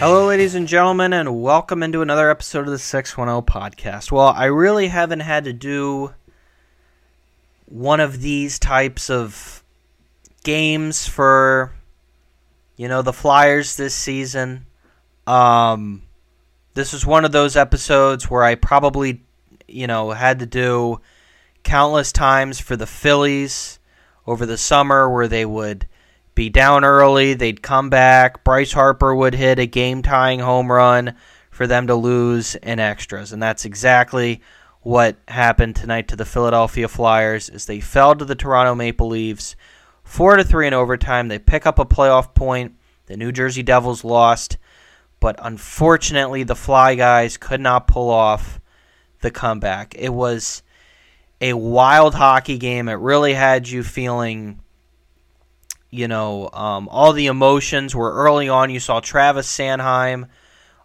ladies and gentlemen, and welcome into another episode of the 610 podcast. Well, I really haven't had to do one of these types of games for, you know, the Flyers this season. Um, this was one of those episodes where I probably, you know, had to do countless times for the Phillies over the summer where they would be down early, they'd come back. Bryce Harper would hit a game tying home run for them to lose in extras. And that's exactly what happened tonight to the Philadelphia Flyers as they fell to the Toronto Maple Leafs 4 to 3 in overtime. They pick up a playoff point. The New Jersey Devils lost, but unfortunately the Fly guys could not pull off the comeback. It was a wild hockey game. It really had you feeling you know, um, all the emotions were early on. You saw Travis Sanheim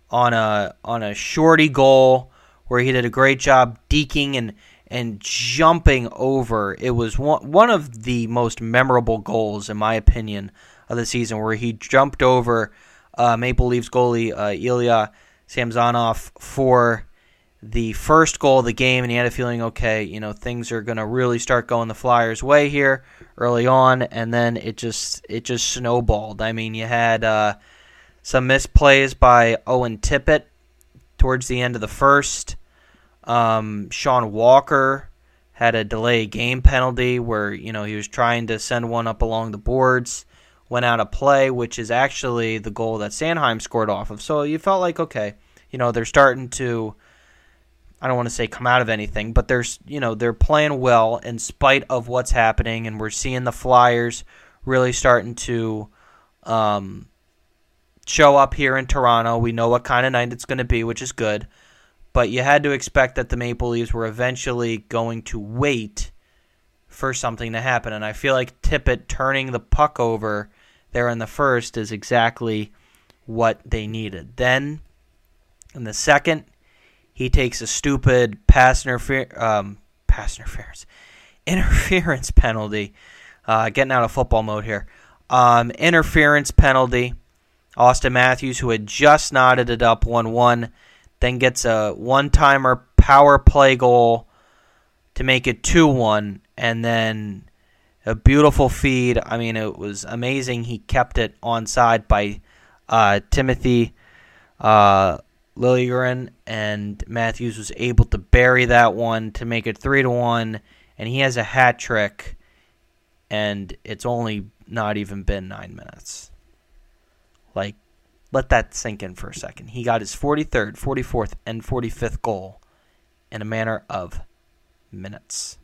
on a on a shorty goal where he did a great job deking and and jumping over. It was one one of the most memorable goals, in my opinion, of the season, where he jumped over uh, Maple Leafs goalie uh, Ilya Samsonov for the first goal of the game, and he had a feeling, okay, you know, things are going to really start going the Flyers' way here early on, and then it just it just snowballed. I mean, you had uh, some misplays by Owen Tippett towards the end of the first. Um, Sean Walker had a delay game penalty where you know he was trying to send one up along the boards, went out of play, which is actually the goal that Sanheim scored off of. So you felt like okay, you know they're starting to I don't want to say come out of anything, but there's you know they're playing well in spite of what's happening, and we're seeing the Flyers really starting to um, show up here in Toronto. We know what kind of night it's going to be, which is good. But you had to expect that the Maple Leafs were eventually going to wait for something to happen, and I feel like Tippett turning the puck over there in the first is exactly what they needed. Then in the second, he takes a stupid pass, um, pass interference interference penalty. Uh, getting out of football mode here. Um, interference penalty. Auston Matthews, who had just knotted it up 1 1, then gets a one timer power play goal to make it 2 1, and then a beautiful feed. I mean, it was amazing. He kept it onside by uh, Timothy uh, Liljegren and Matthews was able to bury that one to make it three to one, and he has a hat trick, and it's only not even been nine minutes. Like, let that sink in for a second. He got his 43rd, 44th, and 45th goal in a matter of minutes.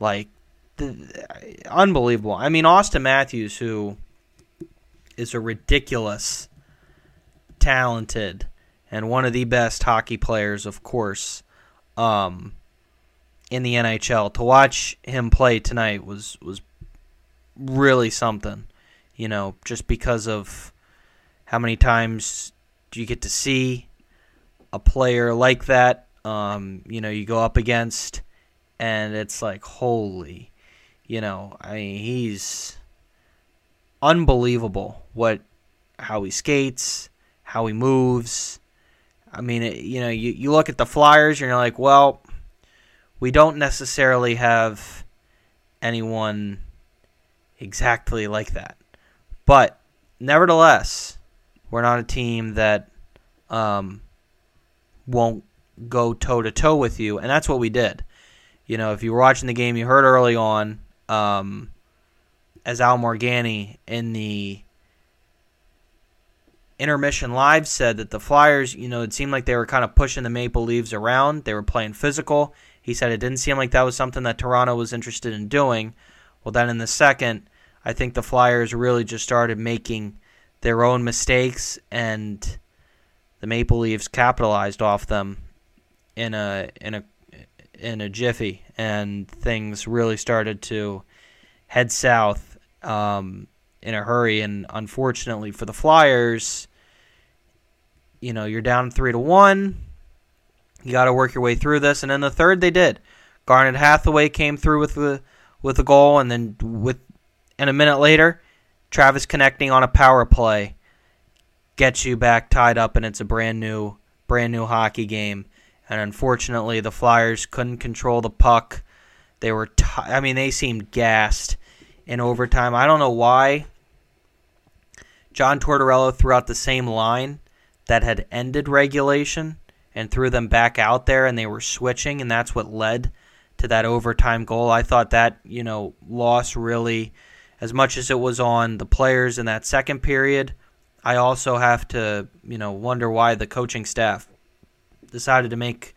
Like, the, unbelievable. I mean, Austin Matthews, who is a ridiculous talented and one of the best hockey players, of course, um, in the NHL. To watch him play tonight was was really something. You know, just because of how many times do you get to see a player like that? Um, you know, you go up against, and it's like, holy, you know, I mean, he's unbelievable. What, how he skates, how he moves. I mean, it, you know, you, you look at the Flyers and you're like, well, we don't necessarily have anyone exactly like that. But nevertheless, we're not a team that um, won't go toe to toe with you, and that's what we did. You know, if you were watching the game, you heard early on um, as Al Morganti in the Intermission Live said that the Flyers, you know, it seemed like they were kind of pushing the Maple Leaves around. They were playing physical. He said it didn't seem like that was something that Toronto was interested in doing. Well, then in the second, I think the Flyers really just started making their own mistakes, and the Maple Leafs capitalized off them in a in a in a jiffy, and things really started to head south. Um, in a hurry. And unfortunately for the Flyers, you know, you're down three to one. You got to work your way through this. And in the third, they did. Garnet Hathaway came through with the with a goal, and then with and a minute later, Travis Konecny on a power play gets you back tied up, and it's a brand new, brand new hockey game. And unfortunately, the Flyers couldn't control the puck. They were, t- I mean, they seemed gassed in overtime. I don't know why. John Tortorella threw out the same line that had ended regulation and threw them back out there, and they were switching, and that's what led to that overtime goal. I thought that, you know, loss really, as much as it was on the players in that second period, I also have to, you know, wonder why the coaching staff decided to make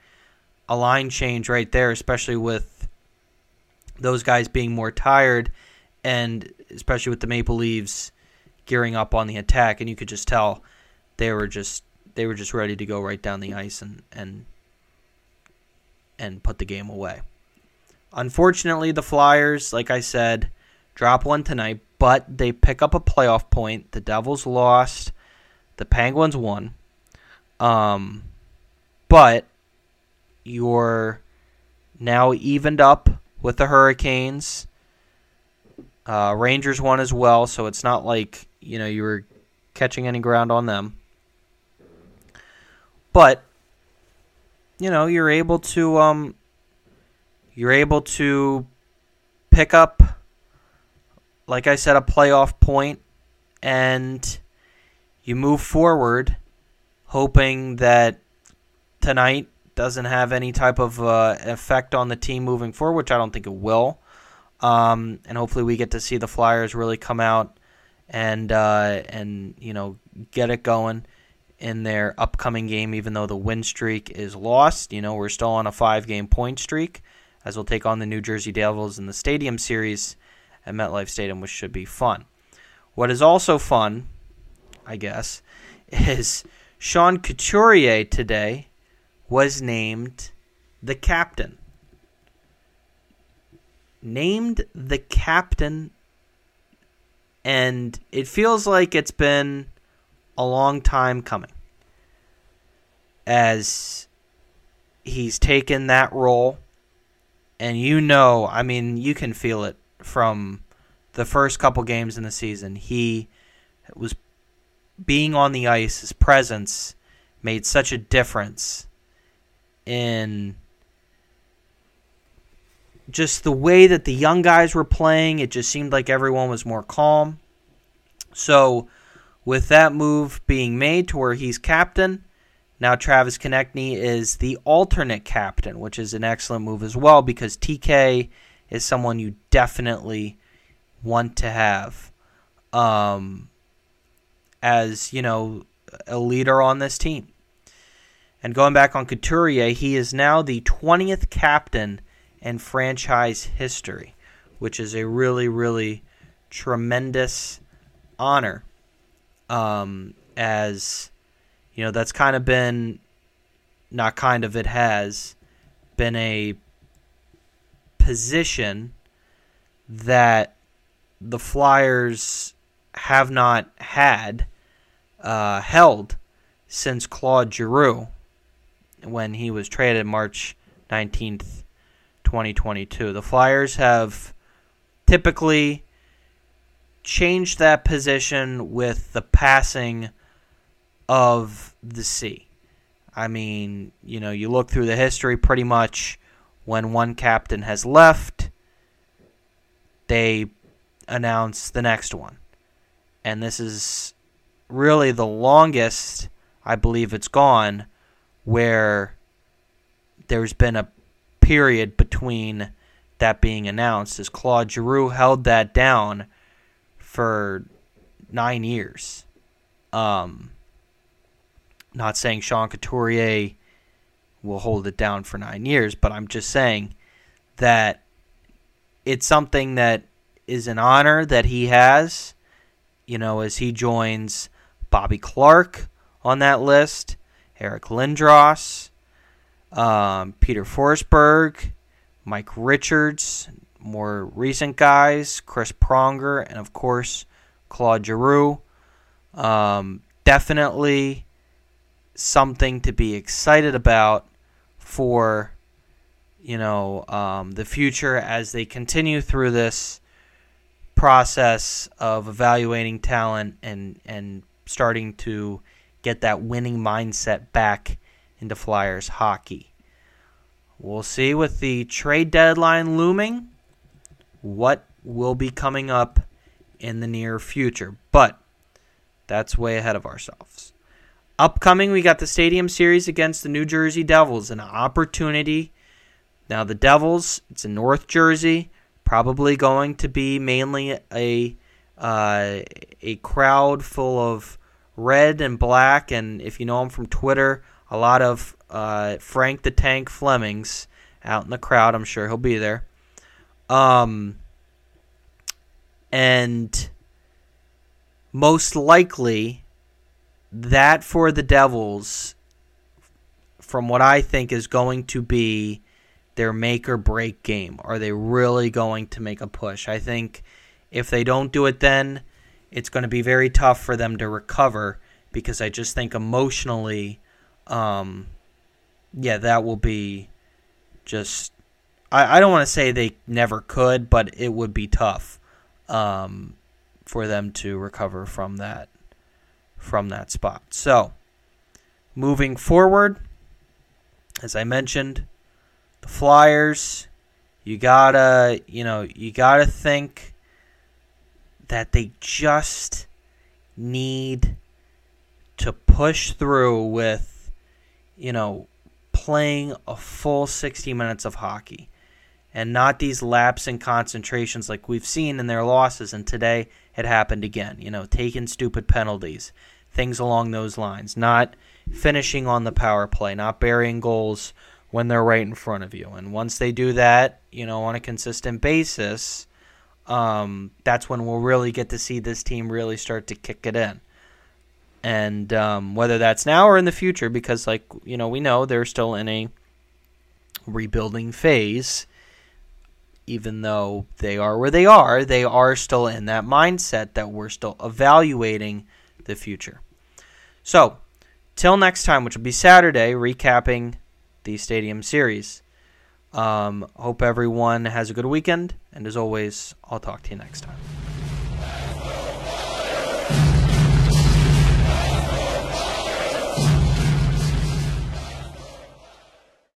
a line change right there, especially with those guys being more tired and especially with the Maple Leaves gearing up on the attack and you could just tell they were just they were just ready to go right down the ice and and and put the game away. Unfortunately, the Flyers, like I said, drop one tonight, but they pick up a playoff point. The Devils lost. The Penguins won. Um, but you're now evened up with the Hurricanes. Uh, Rangers won as well, so it's not like you know you were catching any ground on them. But you know you're able to um, you're able to pick up, like I said, a playoff point, and you move forward, hoping that tonight doesn't have any type of uh, effect on the team moving forward, which I don't think it will. Um, and hopefully, we get to see the Flyers really come out and uh, and you know get it going in their upcoming game. Even though the win streak is lost, you know we're still on a five-game point streak as we'll take on the New Jersey Devils in the Stadium Series at MetLife Stadium, which should be fun. What is also fun, I guess, is Sean Couturier today was named the captain. Named the captain, and it feels like it's been a long time coming. As he's taken that role and you know, I mean, you can feel it from the first couple games in the season. He was being on the ice, his presence made such a difference in just the way that the young guys were playing. It just seemed like everyone was more calm. So, with that move being made to where he's captain, now Travis Konecny is the alternate captain, which is an excellent move as well because TK is someone you definitely want to have um, as, you know, a leader on this team. And going back on Couturier, he is now the 20th captain in franchise history, which is a really, really tremendous honor. Um, as you know, that's kind of been, not kind of, it has been a position that the Flyers have not had uh, held since Claude Giroux when he was traded March 19th, 2022. The Flyers have typically changed that position with the passing of the sea. I mean, you know, you look through the history pretty much when one captain has left, they announce the next one. And this is really the longest I believe it's gone where there's been a period between that being announced as Claude Giroux held that down for nine years. Um, not saying Sean Couturier will hold it down for nine years, but I'm just saying that it's something that is an honor that he has, you know, as he joins Bobby Clarke on that list, Eric Lindros, um, Peter Forsberg, Mike Richards, more recent guys, Chris Pronger, and of course, Claude Giroux. Um, definitely something to be excited about for you know um, the future as they continue through this process of evaluating talent and and starting to get that winning mindset back into Flyers hockey. We'll see with the trade deadline looming what will be coming up in the near future. But that's way ahead of ourselves. Upcoming, we got the Stadium Series against the New Jersey Devils, an opportunity. Now, the Devils, it's in North Jersey, probably going to be mainly a uh, a crowd full of red and black, and if you know him from Twitter, a lot of uh, Frank the Tank Flemings out in the crowd. I'm sure he'll be there. Um, and most likely, that for the Devils, from what I think is going to be their make or break game. Are they really going to make a push? I think if they don't do it then, it's going to be very tough for them to recover because I just think emotionally, um, yeah, that will be just. I, I don't want to say they never could, but it would be tough um, for them to recover from that from that spot. So, moving forward, as I mentioned, the Flyers, you gotta, you know, you gotta think that they just need to push through with, you know, playing a full 60 minutes of hockey and not these laps in concentrations like we've seen in their losses. And today it happened again, you know, taking stupid penalties, things along those lines, not finishing on the power play, not burying goals when they're right in front of you. And once they do that, you know, on a consistent basis, um, that's when we'll really get to see this team really start to kick it in. And um, whether that's now or in the future, because, like, you know, we know they're still in a rebuilding phase, even though they are where they are, they are still in that mindset that we're still evaluating the future. So, till next time, which will be Saturday, recapping the Stadium Series. Um, hope everyone has a good weekend, and as always, I'll talk to you next time.